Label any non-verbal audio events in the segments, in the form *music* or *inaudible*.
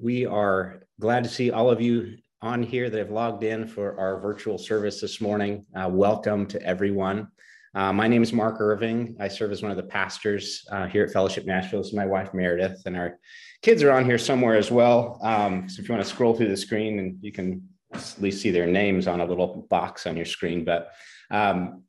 We are glad to see all of you on here that have logged in for our virtual service this morning. Uh, welcome to everyone. Uh, my name is Mark Irving. I serve as one of the pastors uh, here at Fellowship Nashville. This is my wife, Meredith, and our kids are on here somewhere as well. Um, so if you want to scroll through the screen and you can at least see their names on a little box on your screen. But um,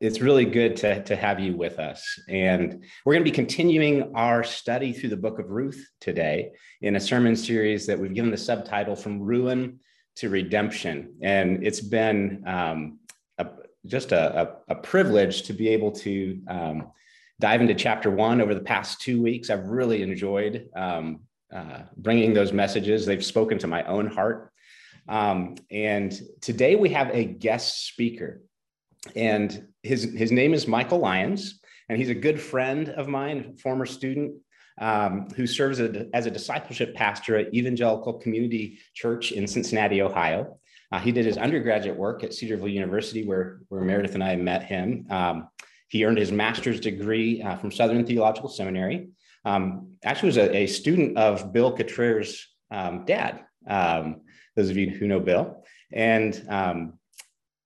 it's really good to, to have you with us. And we're going to be continuing our study through the book of Ruth today in a sermon series that we've given the subtitle From Ruin to Redemption. And it's been um, a, just a, a, a, privilege to be able to um, dive into chapter one over the past two weeks. I've really enjoyed um, uh, bringing those messages, they've spoken to my own heart. Um, and today we have a guest speaker and his his name is Michael Lyons, and he's a good friend of mine, former student um, who serves a, as a discipleship pastor at Evangelical Community Church in Cincinnati, Ohio. Uh, he did his undergraduate work at Cedarville University, where, where Meredith and I met him. Um, he earned his master's degree uh, from Southern Theological Seminary. Um, actually, was a, a, student of Bill Cotrier's um, dad. Um, those of you who know Bill, and um,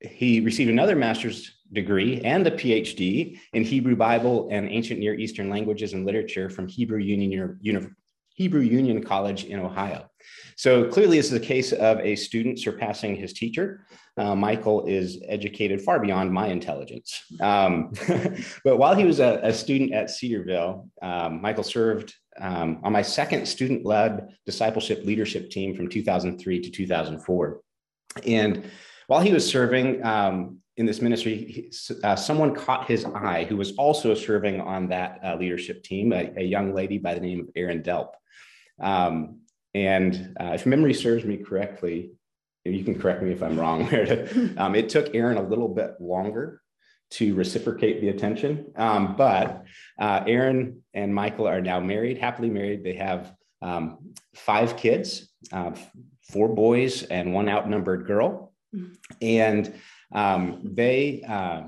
he received another master's degree and a PhD in Hebrew Bible and ancient Near Eastern languages and literature from Hebrew Union, Uni- Hebrew Union College in Ohio. So clearly, this is a case of a student surpassing his teacher. Uh, Michael is educated far beyond my intelligence. Um, *laughs* but while he was a, a student at Cedarville, um, Michael served um, on my second student led discipleship leadership team from 2003 to 2004. And while he was serving um, in this ministry, he, uh, someone caught his eye who was also serving on that uh, leadership team, a, a, young lady by the name of Erin Delp. Um, and uh, if memory serves me correctly, you can correct me if I'm wrong, *laughs* Meredith. Um, it took Erin a little bit longer to reciprocate the attention, um, but uh, Erin and Michael are now married, happily married. They have um, five kids, uh, four boys and one outnumbered girl. And um, they uh,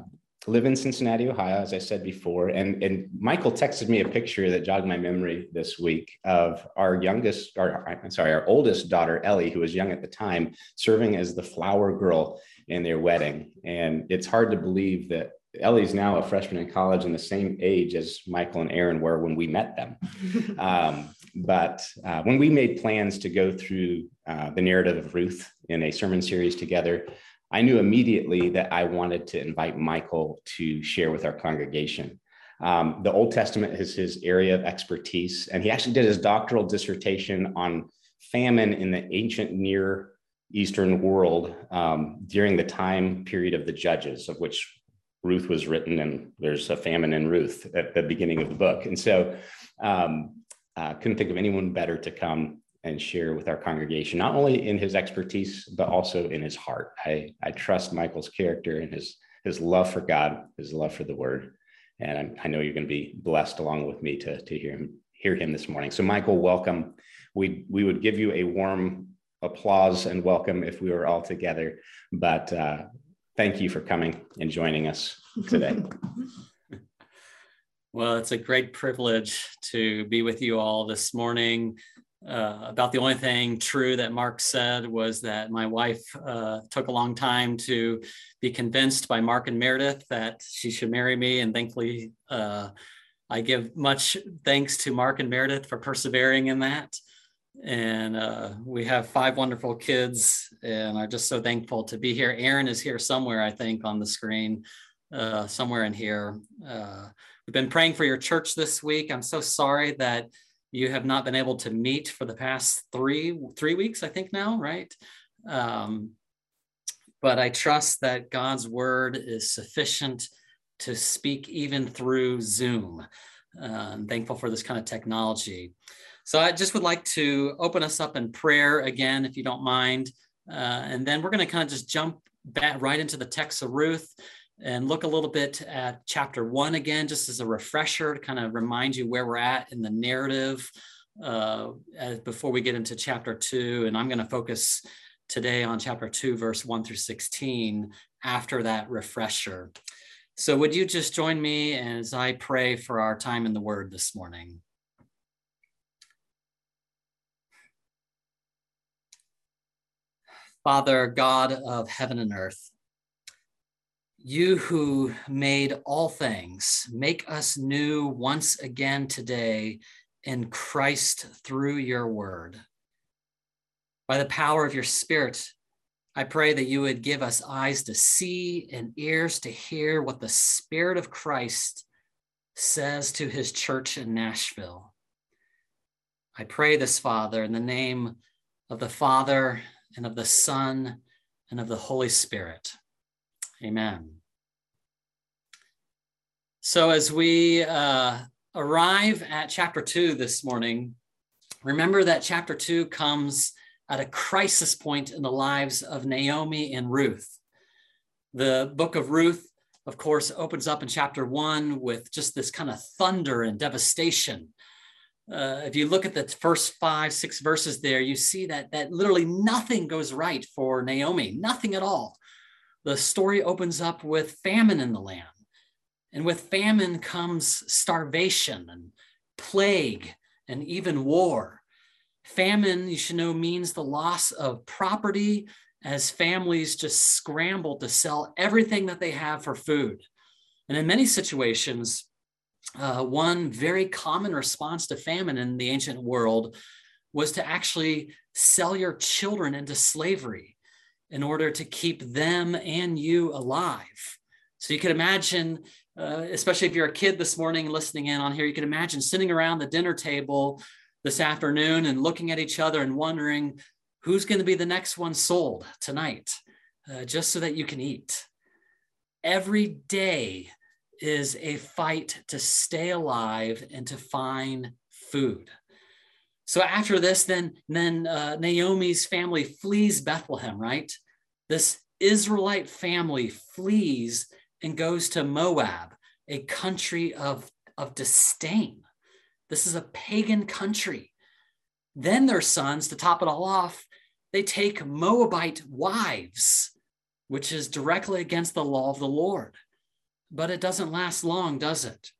live in Cincinnati, Ohio, as I said before. And, and Michael texted me a picture that jogged my memory this week of our youngest, or I'm sorry, our oldest daughter, Ellie, who was young at the time, serving as the flower girl in their wedding. And it's hard to believe that Ellie's now a freshman in college and the same age as Michael and Erin were when we met them. *laughs* um, but uh, when we made plans to go through uh, the narrative of Ruth in a sermon series together, I knew immediately that I wanted to invite Michael to share with our congregation. Um, the Old Testament is his area of expertise, and he actually did his doctoral dissertation on famine in the ancient Near Eastern world um, during the time period of the Judges, of which Ruth was written, and there's a famine in Ruth at the beginning of the book. And so, um, uh, couldn't think of anyone better to come and share with our congregation, not only in his expertise, but also in his heart. I, I trust Michael's character and his, his love for God, his love for the word. And I, I know you're going to be blessed along with me to, to hear him hear him this morning. So Michael, welcome. We, we would give you a warm applause and welcome if we were all together, but uh, thank you for coming and joining us today. *laughs* well, it's a great privilege to be with you all this morning. Uh, about the only thing true that Mark said was that my wife uh, took a long time to be convinced by Mark and Meredith that she should marry me. And thankfully, uh, I give much thanks to Mark and Meredith for persevering in that. And uh, we have five wonderful kids, and I'm just so thankful to be here. Erin is here somewhere, I think, on the screen, uh, somewhere in here. Uh, we've been praying for your church this week. I'm so sorry that you have not been able to meet for the past three three weeks, I think now, right? Um, but I trust that God's word is sufficient to speak even through Zoom. Uh, I'm thankful for this kind of technology. So I just would like to open us up in prayer again, if you don't mind. Uh, and then we're going to kind of just jump back right into the text of Ruth and look a little bit at chapter one again, just as a refresher to kind of remind you where we're at in the narrative uh, before we get into chapter two. And I'm going to focus today on chapter two, verse one through 16 after that refresher. So, would you just join me as I pray for our time in the Word this morning? Father, God of heaven and earth, you who made all things, make us new once again today in Christ through your word. By the power of your spirit, I pray that you would give us eyes to see and ears to hear what the Spirit of Christ says to his church in Nashville. I pray this, Father, in the name of the Father and of the Son and of the Holy Spirit. Amen. So, as we uh, arrive at chapter two this morning, remember that chapter two comes at a crisis point in the lives of Naomi and Ruth. The book of Ruth, of course, opens up in chapter one with just this kind of thunder and devastation uh, if you look at the first five, six verses there, you see that that literally nothing goes right for Naomi, nothing at all. The story opens up with famine in the land. And with famine comes starvation and plague and even war. Famine, you should know, means the loss of property as families just scramble to sell everything that they have for food. And in many situations, uh, one very common response to famine in the ancient world was to actually sell your children into slavery in order to keep them and you alive. So you could imagine, uh, especially if you're a kid this morning listening in on here, you can imagine sitting around the dinner table this afternoon and looking at each other and wondering who's going to be the next one sold tonight, uh, just so that you can eat. Every day, is a fight to stay alive and to find food. So after this, then, then uh, Naomi's family flees Bethlehem, right? This Israelite family flees and goes to Moab, a country of, of disdain. This is a pagan country. Then their sons, to top it all off, they take Moabite wives, which is directly against the law of the Lord but it doesn't last long, does it?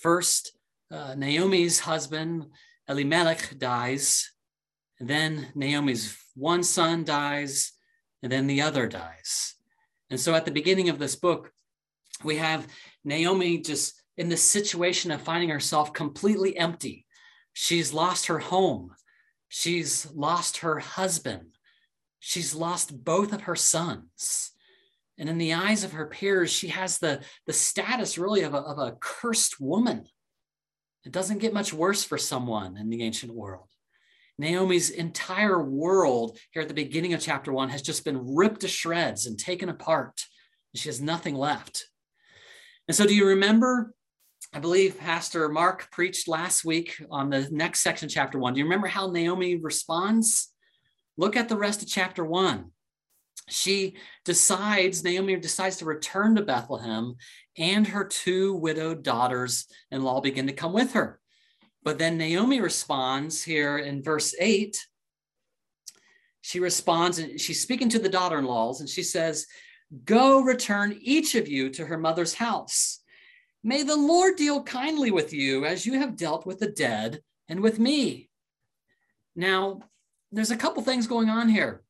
First, uh, Naomi's husband, Elimelech, dies. And then Naomi's one son dies, and then the other dies. And so at the beginning of this book, we have Naomi just in the situation of finding herself completely empty. She's lost her home. She's lost her husband. She's lost both of her sons. And in the eyes of her peers, she has the, the status really of a, of a cursed woman. It doesn't get much worse for someone in the ancient world. Naomi's entire world here at the beginning of chapter one has just been ripped to shreds and taken apart. And She has nothing left. And so, do you remember? I believe Pastor Mark preached last week on the next section, chapter one. Do you remember how Naomi responds? Look at the rest of chapter one she decides, Naomi decides to return to Bethlehem, and her two widowed daughters in law begin to come with her. But then Naomi responds here in verse 8. She responds and she's speaking to the daughter in laws, and she says, Go return each of you to her mother's house. May the Lord deal kindly with you as you have dealt with the dead and with me. Now, there's a couple things going on here.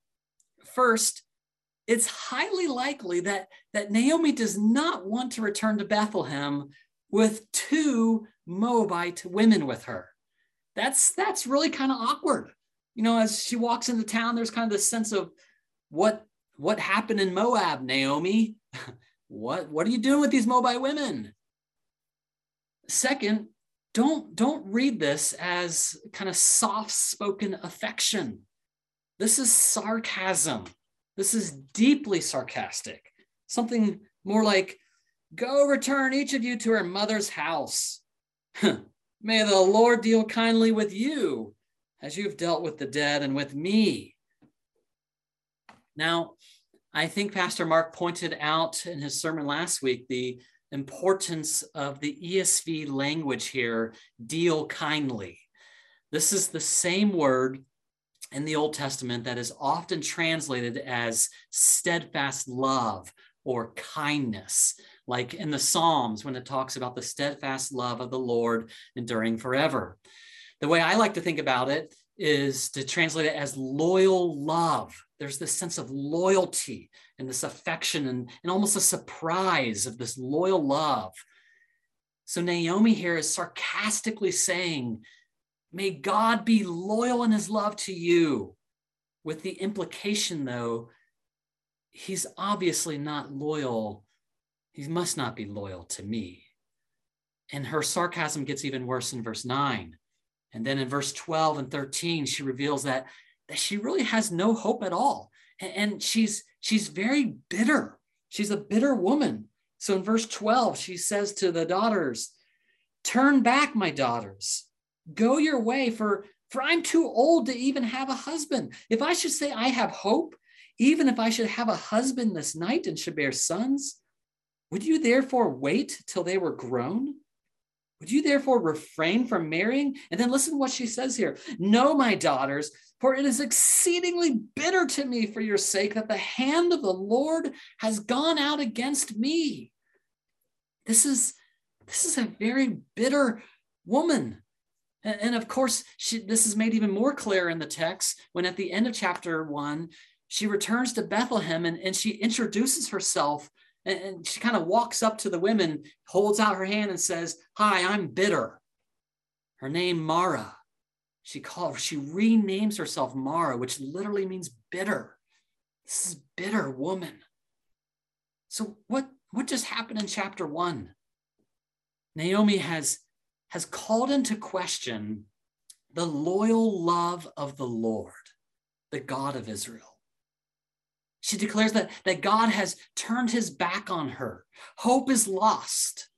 First, it's highly likely that, that Naomi does not want to return to Bethlehem with two Moabite women with her. That's that's really kind of awkward. You know, as she walks into town, there's kind of this sense of what what happened in Moab, Naomi? *laughs* what what are you doing with these Moabite women? Second, don't don't read this as kind of soft-spoken affection. This is sarcasm. This is deeply sarcastic. Something more like, Go return each of you to her mother's house. May the Lord deal kindly with you as you've dealt with the dead and with me. Now, I think Pastor Mark pointed out in his sermon last week the importance of the ESV language here deal kindly. This is the same word in the Old Testament that is often translated as steadfast love or kindness, like in the Psalms when it talks about the steadfast love of the Lord enduring forever. The way I like to think about it is to translate it as loyal love. There's this sense of loyalty and this affection and, and almost a surprise of this loyal love. So Naomi here is sarcastically saying, May God be loyal in his love to you, with the implication, though, he's obviously not loyal. He must not be loyal to me. And her sarcasm gets even worse in verse 9. And then in verse 12 and 13, she reveals that, that she really has no hope at all. And, and she's she's very bitter. She's a bitter woman. So in verse 12, she says to the daughters, Turn back, my daughters. Go your way, for, for I'm too old to even have a husband. If I should say I have hope, even if I should have a husband this night and should bear sons, would you therefore wait till they were grown? Would you therefore refrain from marrying? And then listen to what she says here. No, my daughters, for it is exceedingly bitter to me for your sake that the hand of the Lord has gone out against me. This is this is a very bitter woman. And, and of course, she, this is made even more clear in the text when at the end of chapter one, she returns to Bethlehem and, and she introduces herself and, she kind of walks up to the women, holds out her hand, and says, Hi, I'm bitter. Her name, Mara. She calls, she renames herself Mara, which literally means bitter. This is bitter woman. So what, what just happened in chapter one? Naomi has, has called into question the loyal love of the Lord, the God of Israel. She declares that, that God has turned his back on her. Hope is lost.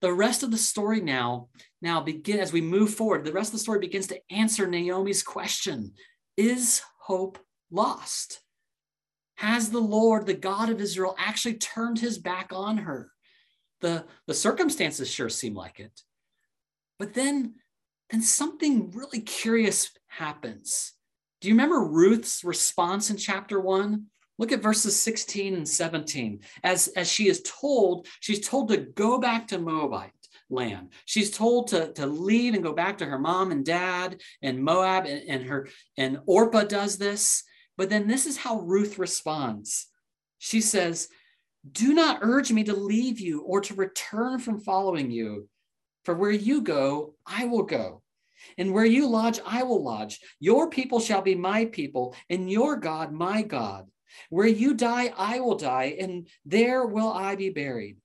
The rest of the story now, now begin as we move forward, the rest of the story begins to answer Naomi's question. Is hope lost? Has the Lord, the God of Israel, actually turned his back on her? The, the circumstances sure seem like it. But then, then something really curious happens. Do you remember Ruth's response in chapter one? Look at verses 16 and 17. As, as she is told, she's told to go back to Moabite land. She's told to, to leave and go back to her mom and dad and Moab and, and her and Orpah does this. But then this is how Ruth responds. She says, Do not urge me to leave you or to return from following you. For where you go, I will go. And where you lodge, I will lodge. Your people shall be my people, and your God, my God. Where you die, I will die, and there will I be buried.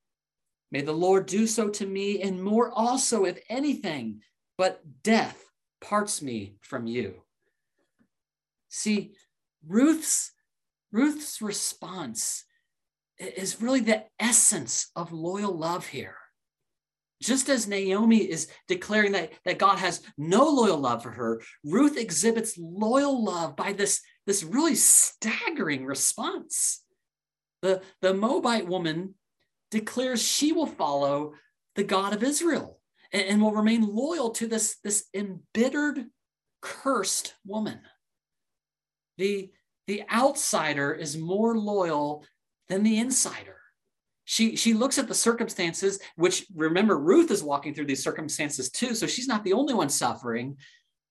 May the Lord do so to me, and more also, if anything, but death parts me from you. See, Ruth's Ruth's response is really the essence of loyal love here. Just as Naomi is declaring that, that God has no loyal love for her, Ruth exhibits loyal love by this this really staggering response. The, the Moabite woman declares she will follow the God of Israel and, and will remain loyal to this, this embittered, cursed woman. The, the outsider is more loyal than the insider. She, she looks at the circumstances, which remember, Ruth is walking through these circumstances too. So she's not the only one suffering.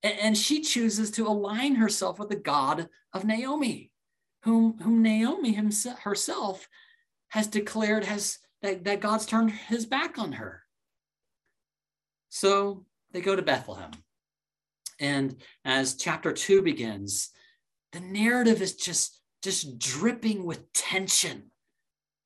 And she chooses to align herself with the God of Naomi, whom, whom Naomi himself, herself has declared has that, that God's turned his back on her. So they go to Bethlehem. And as chapter two begins, the narrative is just, just dripping with tension.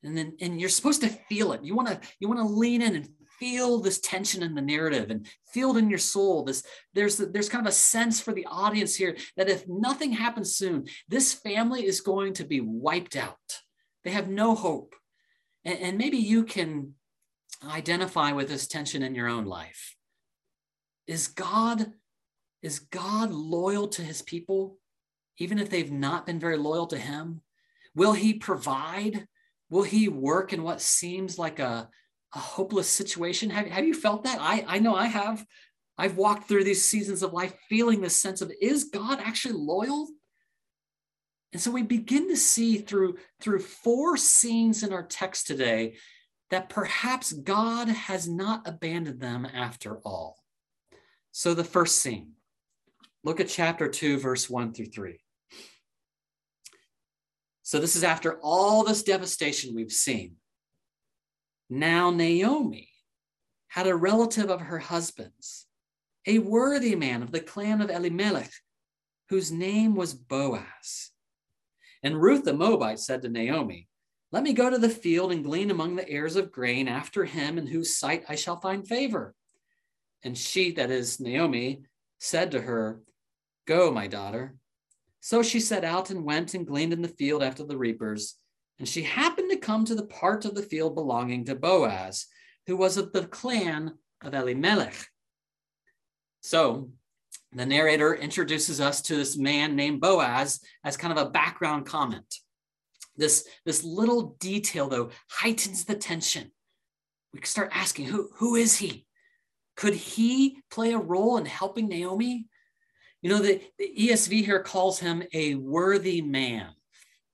And then and you're supposed to feel it. You want to you want to lean in and feel this tension in the narrative and feel it in your soul. This there's there's kind of a sense for the audience here that if nothing happens soon, this family is going to be wiped out. They have no hope, and, and maybe you can identify with this tension in your own life. Is God is God loyal to His people, even if they've not been very loyal to Him? Will He provide? Will He work in what seems like a a hopeless situation? Have, have you felt that? I, I know I have. I've walked through these seasons of life feeling this sense of is God actually loyal? And so we begin to see through, through four scenes in our text today that perhaps God has not abandoned them after all. So the first scene, Look at chapter 2, verse 1 through 3. So, this is after all this devastation we've seen. Now, Naomi had a relative of her husband's, a worthy man of the clan of Elimelech, whose name was Boaz. And Ruth the Moabite said to Naomi, Let me go to the field and glean among the heirs of grain after him in whose sight I shall find favor. And she, that is Naomi, said to her, Go, my daughter. So she set out and went and gleaned in the field after the reapers. And she happened to come to the part of the field belonging to Boaz, who was of the clan of Elimelech. So the narrator introduces us to this man named Boaz as kind of a background comment. This, this little detail, though, heightens the tension. We start asking, who, who is he? Could he play a role in helping Naomi? You know, the, the ESV here calls him a worthy man,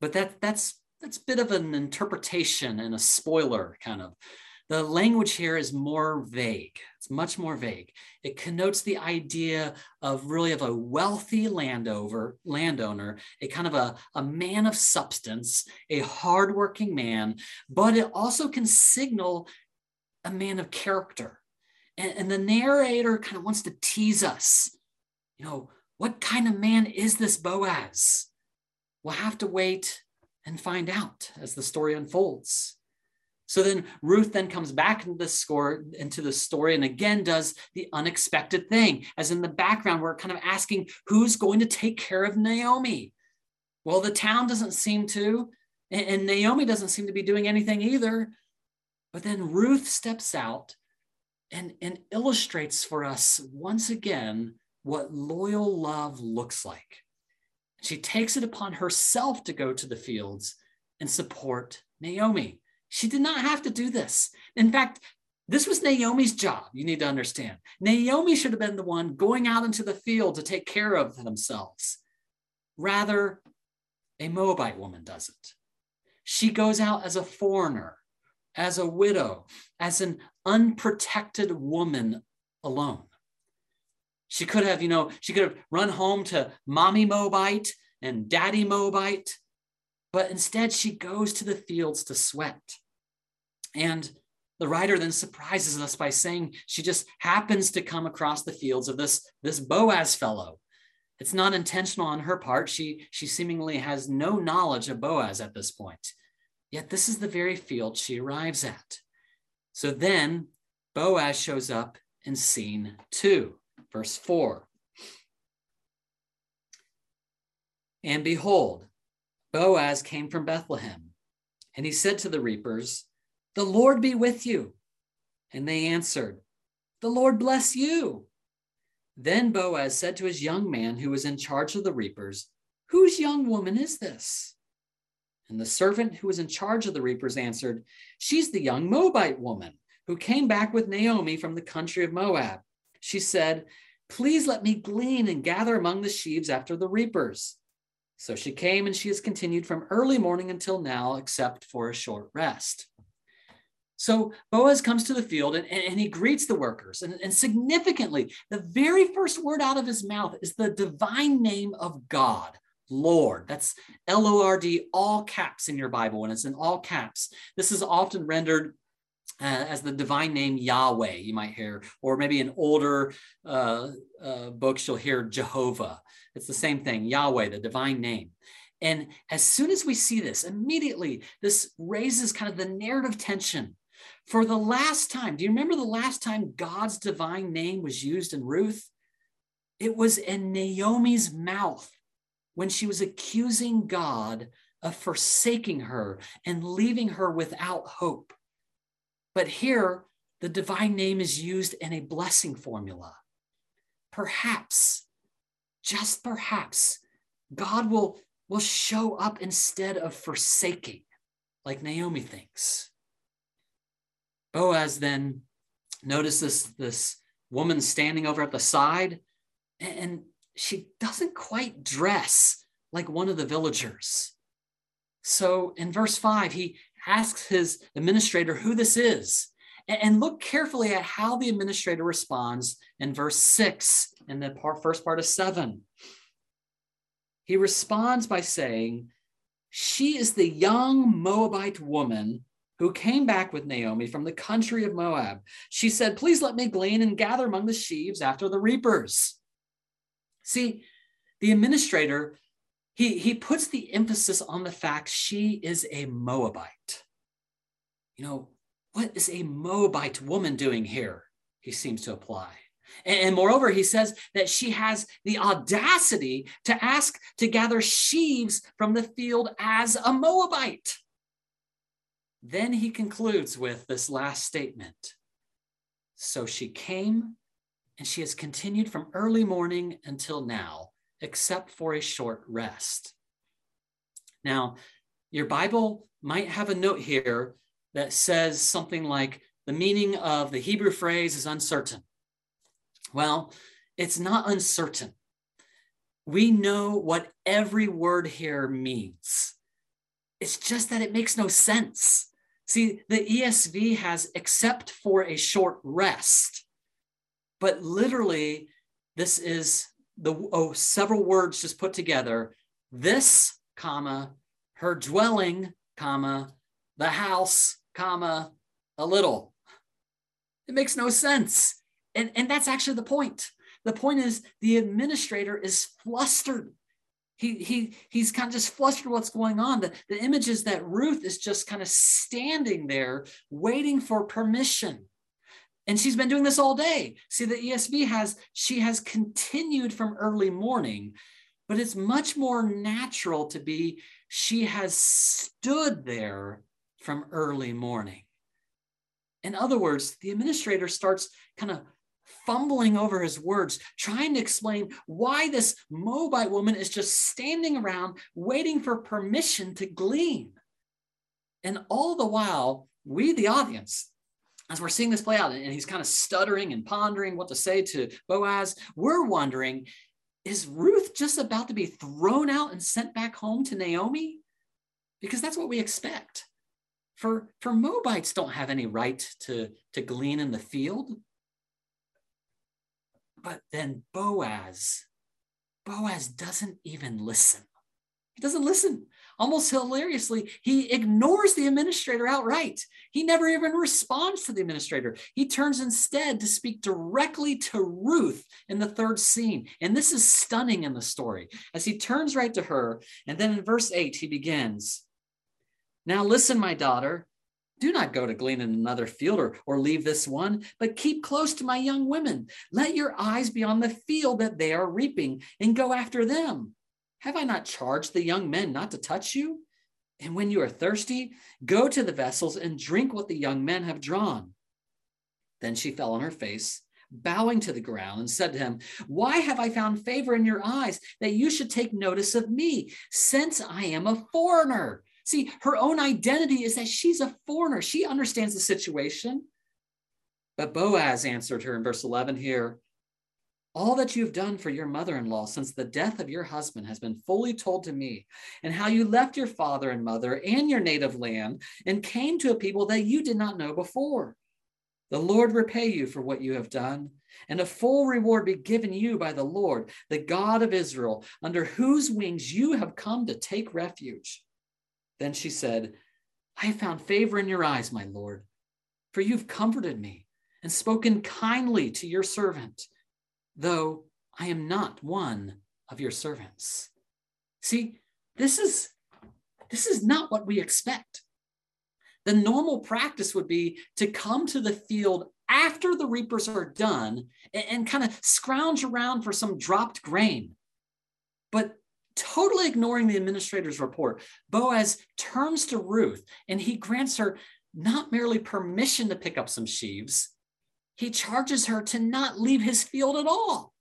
but that, that's, that's a bit of an interpretation and a spoiler kind of. The language here is more vague. It's much more vague. It connotes the idea of really of a wealthy landowner, landowner, a kind of a, a man of substance, a hardworking man, but it also can signal a man of character. And, and the narrator kind of wants to tease us. You know, what kind of man is this Boaz? We'll have to wait and find out as the story unfolds. So then Ruth then comes back into the score into the story and again does the unexpected thing, as in the background, we're kind of asking who's going to take care of Naomi. Well, the town doesn't seem to, and Naomi doesn't seem to be doing anything either. But then Ruth steps out and, and illustrates for us once again what loyal love looks like. She takes it upon herself to go to the fields and support Naomi. She did not have to do this. In fact, this was Naomi's job, you need to understand. Naomi should have been the one going out into the field to take care of themselves. Rather, a Moabite woman does it. She goes out as a foreigner, as a widow, as an unprotected woman alone. She could have, you know, she could have run home to mommy Moabite and daddy Moabite, but instead she goes to the fields to sweat. And the writer then surprises us by saying she just happens to come across the fields of this, this Boaz fellow. It's not intentional on her part. She, she seemingly has no knowledge of Boaz at this point. Yet this is the very field she arrives at. So then Boaz shows up in scene two, verse four. And behold, Boaz came from Bethlehem, and he said to the reapers, The Lord be with you. And they answered, The Lord bless you. Then Boaz said to his young man who was in charge of the reapers, Whose young woman is this? And the servant who was in charge of the reapers answered, She's the young Moabite woman who came back with Naomi from the country of Moab. She said, Please let me glean and gather among the sheaves after the reapers. So she came and she has continued from early morning until now, except for a short rest. So Boaz comes to the field and, and he greets the workers. And, and significantly, the very first word out of his mouth is the divine name of God. Lord. That's L O R D, all caps in your Bible, and it's in all caps. This is often rendered uh, as the divine name Yahweh, you might hear, or maybe in older uh, uh, books, you'll hear Jehovah. It's the same thing, Yahweh, the divine name. And as soon as we see this, immediately this raises kind of the narrative tension. For the last time, do you remember the last time God's divine name was used in Ruth? It was in Naomi's mouth when she was accusing God of forsaking her and leaving her without hope. But here, the divine name is used in a blessing formula. Perhaps just perhaps God will, will show up instead of forsaking, like Naomi thinks. Boaz then notices this woman standing over at the side, and she doesn't quite dress like one of the villagers. So in verse five, he asks his administrator who this is. And look carefully at how the administrator responds in verse six in the part, first part of seven. He responds by saying, She is the young Moabite woman who came back with Naomi from the country of Moab. She said, Please let me glean and gather among the sheaves after the reapers. See, the administrator, he, he puts the emphasis on the fact she is a Moabite. You know, what is a Moabite woman doing here? He seems to apply. And, moreover, he says that she has the audacity to ask to gather sheaves from the field as a Moabite. Then he concludes with this last statement. So she came, and she has continued from early morning until now, except for a short rest. Now, your Bible might have a note here that says something like the meaning of the Hebrew phrase is uncertain. Well, it's not uncertain. We know what every word here means. It's just that it makes no sense. See, the ESV has except for a short rest, but literally, this is the oh, several words just put together. This, comma, her dwelling, comma, the house, comma, a little. It makes no sense. And, and that's actually the point. The point is the administrator is flustered. He, he, he's kind of just flustered what's going on. The, the image is that Ruth is just kind of standing there waiting for permission. And she's been doing this all day. See, the ESV has, she has continued from early morning, but it's much more natural to be, she has stood there from early morning. In other words, the administrator starts kind of fumbling over his words, trying to explain why this Moabite woman is just standing around waiting for permission to glean. And all the while, we, the audience, as we're seeing this play out, and he's kind of stuttering and pondering what to say to Boaz, we're wondering is Ruth just about to be thrown out and sent back home to Naomi? Because that's what we expect. For, for Moabites don't have any right to, to glean in the field. But then Boaz, Boaz doesn't even listen. He doesn't listen. Almost hilariously, he ignores the administrator outright. He never even responds to the administrator. He turns instead to speak directly to Ruth in the third scene. And this is stunning in the story as he turns right to her. And then in verse 8, he begins Now listen, my daughter. Do not go to glean in another field or, or leave this one, but keep close to my young women. Let your eyes be on the field that they are reaping and go after them. Have I not charged the young men not to touch you? And when you are thirsty, go to the vessels and drink what the young men have drawn. Then she fell on her face, bowing to the ground, and said to him, Why have I found favor in your eyes that you should take notice of me, since I am a foreigner? See, her own identity is that she's a foreigner. She understands the situation. But Boaz answered her in verse 11 here All that you've done for your mother in law since the death of your husband has been fully told to me, and how you left your father and mother and your native land and came to a people that you did not know before. The Lord repay you for what you have done, and a full reward be given you by the Lord, the God of Israel, under whose wings you have come to take refuge. Then she said, I have found favor in your eyes, my Lord, for you've comforted me and spoken kindly to your servant, though I am not one of your servants. See, this is this is not what we expect. The normal practice would be to come to the field after the reapers are done and, and kind of scrounge around for some dropped grain. But totally ignoring the administrator's report, Boaz turns to Ruth and he grants her not merely permission to pick up some sheaves, he charges her to not leave his field at all,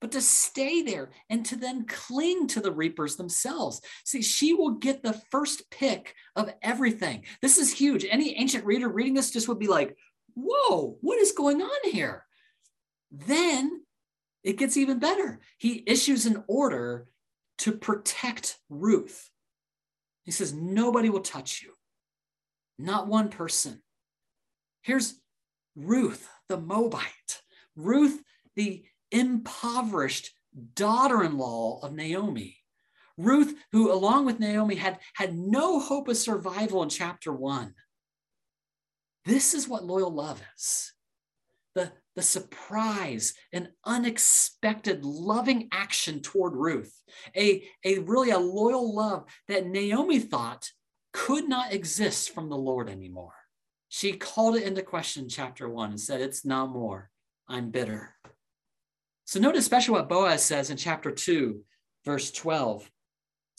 but to stay there and to then cling to the reapers themselves. See, she will get the first pick of everything. This is huge. Any ancient reader reading this just would be like, whoa, what is going on here? Then it gets even better. He issues an order to protect Ruth. He says, Nobody will touch you, not one person. Here's, Ruth, the Moabite, Ruth, the impoverished daughter in law of Naomi. Ruth, who along with Naomi had, had no hope of survival in chapter one. This is what loyal love is the, the surprise and unexpected loving action toward Ruth, a, a really a loyal love that Naomi thought could not exist from the Lord anymore. She called it into question chapter one and said, It's not more. I'm bitter. So notice especially what Boaz says in chapter two, verse 12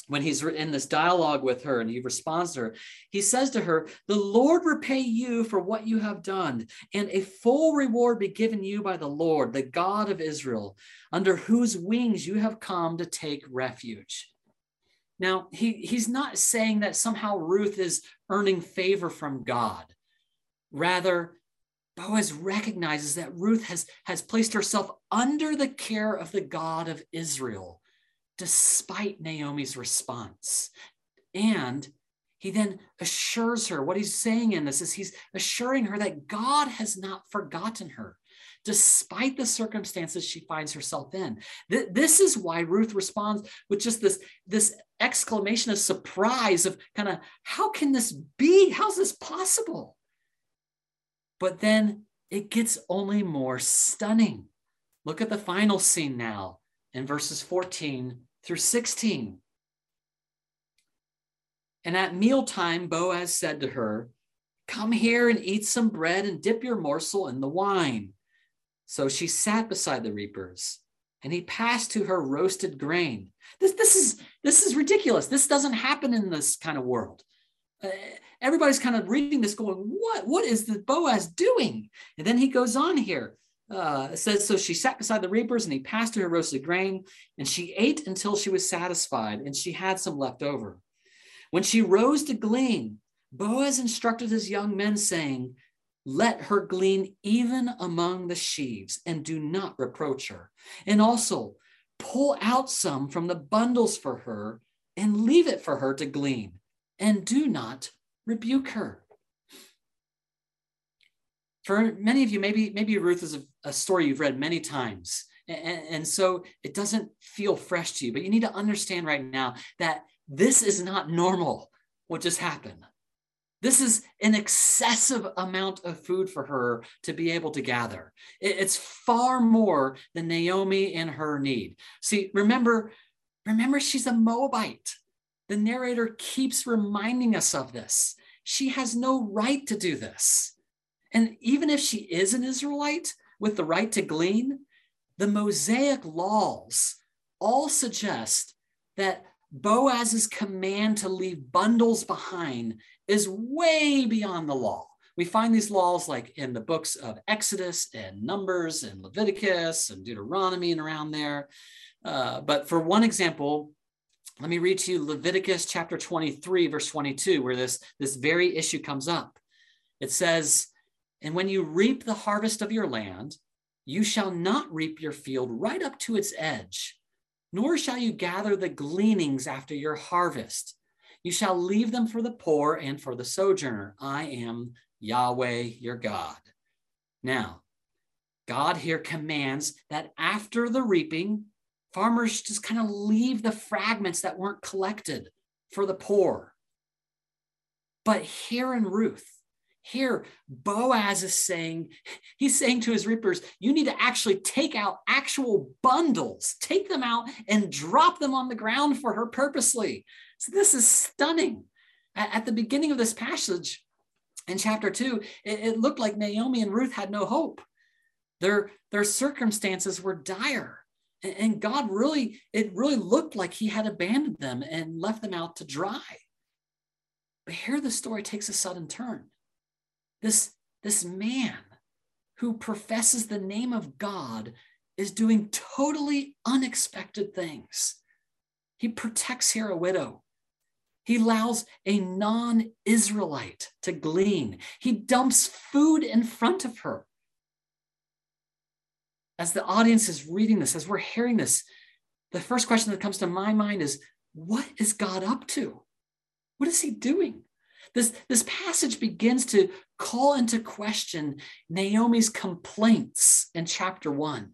when he's in this dialogue with her and he responds to her, he says to her, The Lord repay you for what you have done, and a full reward be given you by the Lord, the God of Israel, under whose wings you have come to take refuge. Now, he, he's not saying that somehow Ruth is earning favor from God. Rather, Boaz recognizes that Ruth has, has placed herself under the care of the God of Israel despite Naomi's response. And he then assures her what he's saying in this is he's assuring her that God has not forgotten her despite the circumstances she finds herself in. This is why Ruth responds with just this, this exclamation of surprise of kind of, how can this be? How's this possible? But then it gets only more stunning. Look at the final scene now in verses 14 through 16. And at mealtime, Boaz said to her, Come here and eat some bread and dip your morsel in the wine. So she sat beside the reapers, and he passed to her roasted grain. This, this, is, this is ridiculous. This doesn't happen in this kind of world. Uh, everybody's kind of reading this going, What? What is the Boaz doing? And then he goes on here. Uh, it says, So she sat beside the reapers, and he passed her roasted grain, and she ate until she was satisfied, and she had some left over. When she rose to glean, Boaz instructed his young men, saying, Let her glean even among the sheaves, and do not reproach her. And also, pull out some from the bundles for her, and leave it for her to glean, and do not rebuke her for many of you, maybe maybe Ruth is a, a story you've read many times, and, and so it doesn't feel fresh to you. But you need to understand right now that this is not normal. What just happened? This is an excessive amount of food for her to be able to gather. It's far more than Naomi and her need. See, remember, remember, she's a Moabite. The narrator keeps reminding us of this. She has no right to do this. And even if she is an Israelite with the right to glean, the Mosaic laws all suggest that Boaz's command to leave bundles behind is way beyond the law. We find these laws like in the books of Exodus and Numbers and Leviticus and Deuteronomy and around there. Uh, but for one example, let me read to you Leviticus chapter 23, verse 22, where this, this very issue comes up. It says, and when you reap the harvest of your land, you shall not reap your field right up to its edge, nor shall you gather the gleanings after your harvest. You shall leave them for the poor and for the sojourner. I am Yahweh your God. Now, God here commands that after the reaping, farmers just kind of leave the fragments that weren't collected for the poor. But here in Ruth, here, Boaz is saying, *laughs* he's saying to his reapers, you need to actually take out actual bundles, take them out and drop them on the ground for her purposely. So this is stunning. At the beginning of this passage in chapter two, it, looked like Naomi and Ruth had no hope. Their, their circumstances were dire. And God really, it really looked like he had abandoned them and left them out to dry. But here the story takes a sudden turn this, this man who professes the name of God is doing totally unexpected things. He protects here a widow. He allows a non Israelite to glean. He dumps food in front of her. As the audience is reading this, as we're hearing this, the first question that comes to my mind is what is God up to? What is he doing? This, this passage begins to call into question Naomi's complaints in chapter one.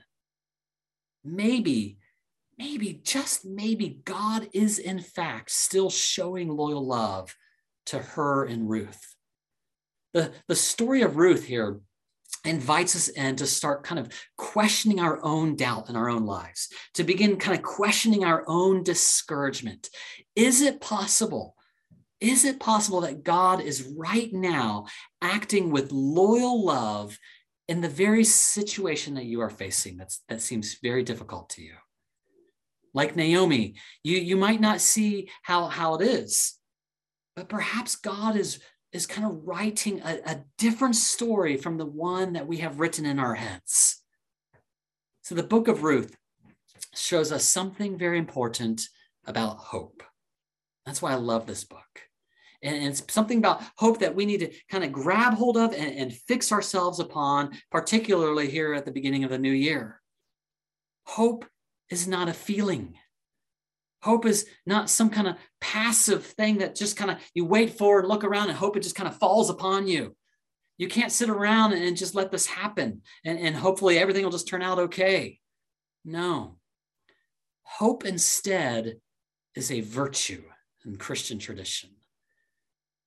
Maybe, maybe, just maybe, God is in fact still showing loyal love to her and Ruth. The, the story of Ruth here invites us in to start kind of questioning our own doubt in our own lives, to begin kind of questioning our own discouragement. Is it possible? Is it possible that God is right now acting with loyal love in the very situation that you are facing that's, that seems very difficult to you? Like Naomi, you, you might not see how, how it is, but perhaps God is is kind of writing a, a different story from the one that we have written in our heads. So the book of Ruth shows us something very important about hope. That's why I love this book. And it's something about hope that we need to kind of grab hold of and, and, fix ourselves upon, particularly here at the beginning of the new year. Hope is not a feeling. Hope is not some kind of passive thing that just kind of you wait for and look around and hope it just kind of falls upon you. You can't sit around and just let this happen and, and hopefully everything will just turn out okay. No. Hope instead is a virtue in Christian tradition.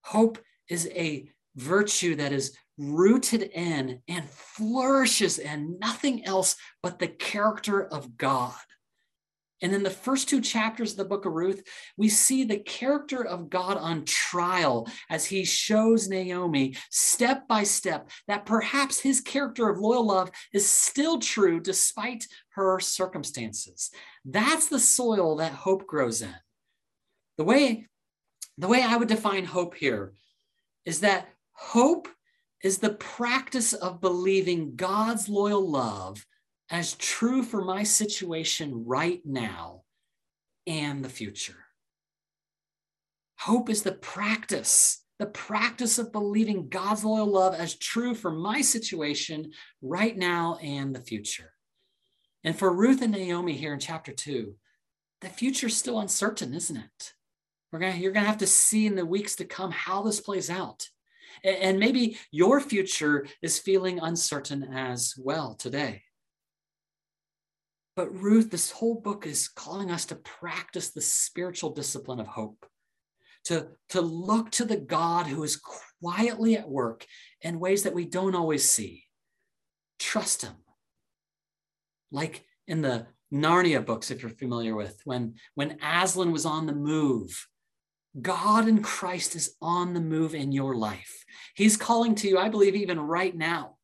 Hope is a virtue that is rooted in and flourishes in nothing else but the character of God. And in the first two chapters of the book of Ruth, we see the character of God on trial as he shows Naomi step by step that perhaps his character of loyal love is still true despite her circumstances. That's the soil that hope grows in. The way, the way I would define hope here is that hope is the practice of believing God's loyal love as true for my situation right now and the future. Hope is the practice, the practice of believing God's loyal love as true for my situation right now and the future. And for Ruth and Naomi here in chapter two, the future is still uncertain, isn't it? We're gonna, you're going to have to see in the weeks to come how this plays out. And maybe your future is feeling uncertain as well today. But Ruth, this whole book is calling us to practice the spiritual discipline of hope, to, to look to the God who is quietly at work in ways that we don't always see. Trust him. Like in the Narnia books, if you're familiar with, when, when Aslan was on the move, God in Christ is on the move in your life. He's calling to you, I believe, even right now.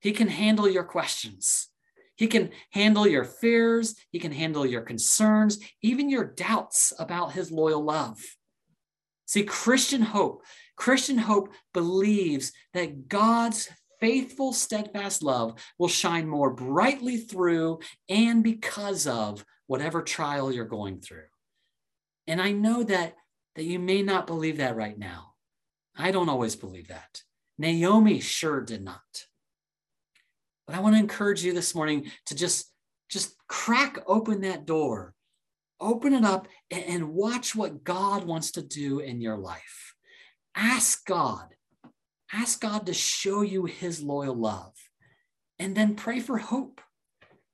He can handle your questions. He can handle your fears, he can handle your concerns, even your doubts about his loyal love. See, Christian hope, Christian hope believes that God's faithful, steadfast love will shine more brightly through and because of whatever trial you're going through. And I know that, that you may not believe that right now. I don't always believe that. Naomi sure did not. But I want to encourage you this morning to just, just crack open that door, open it up, and, and watch what God wants to do in your life. Ask God, ask God to show you his loyal love, and then pray for hope.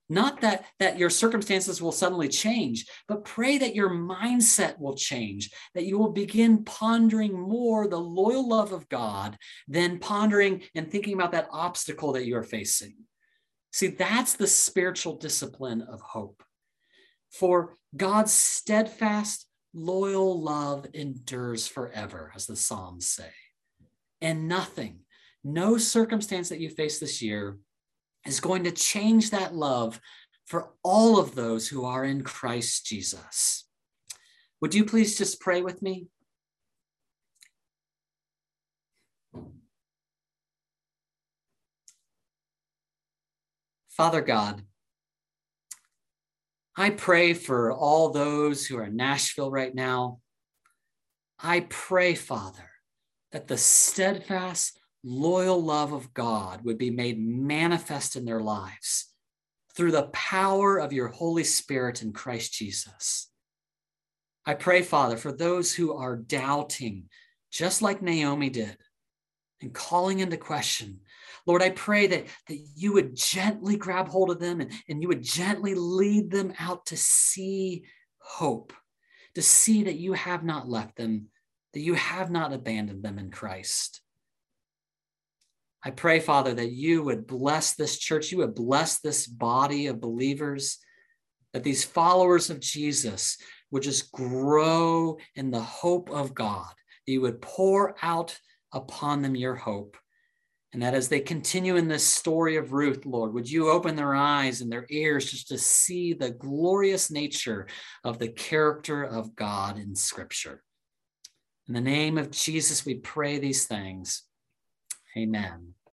Not that, that your circumstances will suddenly change, but pray that your mindset will change, that you will begin pondering more the loyal love of God than pondering and thinking about that obstacle that you're facing. See, that's the spiritual discipline of hope. For God's steadfast, loyal love endures forever, as the Psalms say. And nothing, no circumstance that you face this year is going to change that love for all of those who are in Christ Jesus. Would you please just pray with me? Father God, I pray for all those who are in Nashville right now. I pray, Father, that the steadfast, loyal love of God would be made manifest in their lives through the power of your Holy Spirit in Christ Jesus. I pray, Father, for those who are doubting just like Naomi did, and calling into question. Lord, I pray that, that you would gently grab hold of them and, and you would gently lead them out to see hope, to see that you have not left them, that you have not abandoned them in Christ. I pray, Father, that you would bless this church, you would bless this body of believers, that these followers of Jesus would just grow in the hope of God. that You would pour out upon them your hope. And that as they continue in this story of Ruth, Lord, would you open their eyes and their ears just to see the glorious nature of the character of God in Scripture? In the name of Jesus, we pray these things. Amen.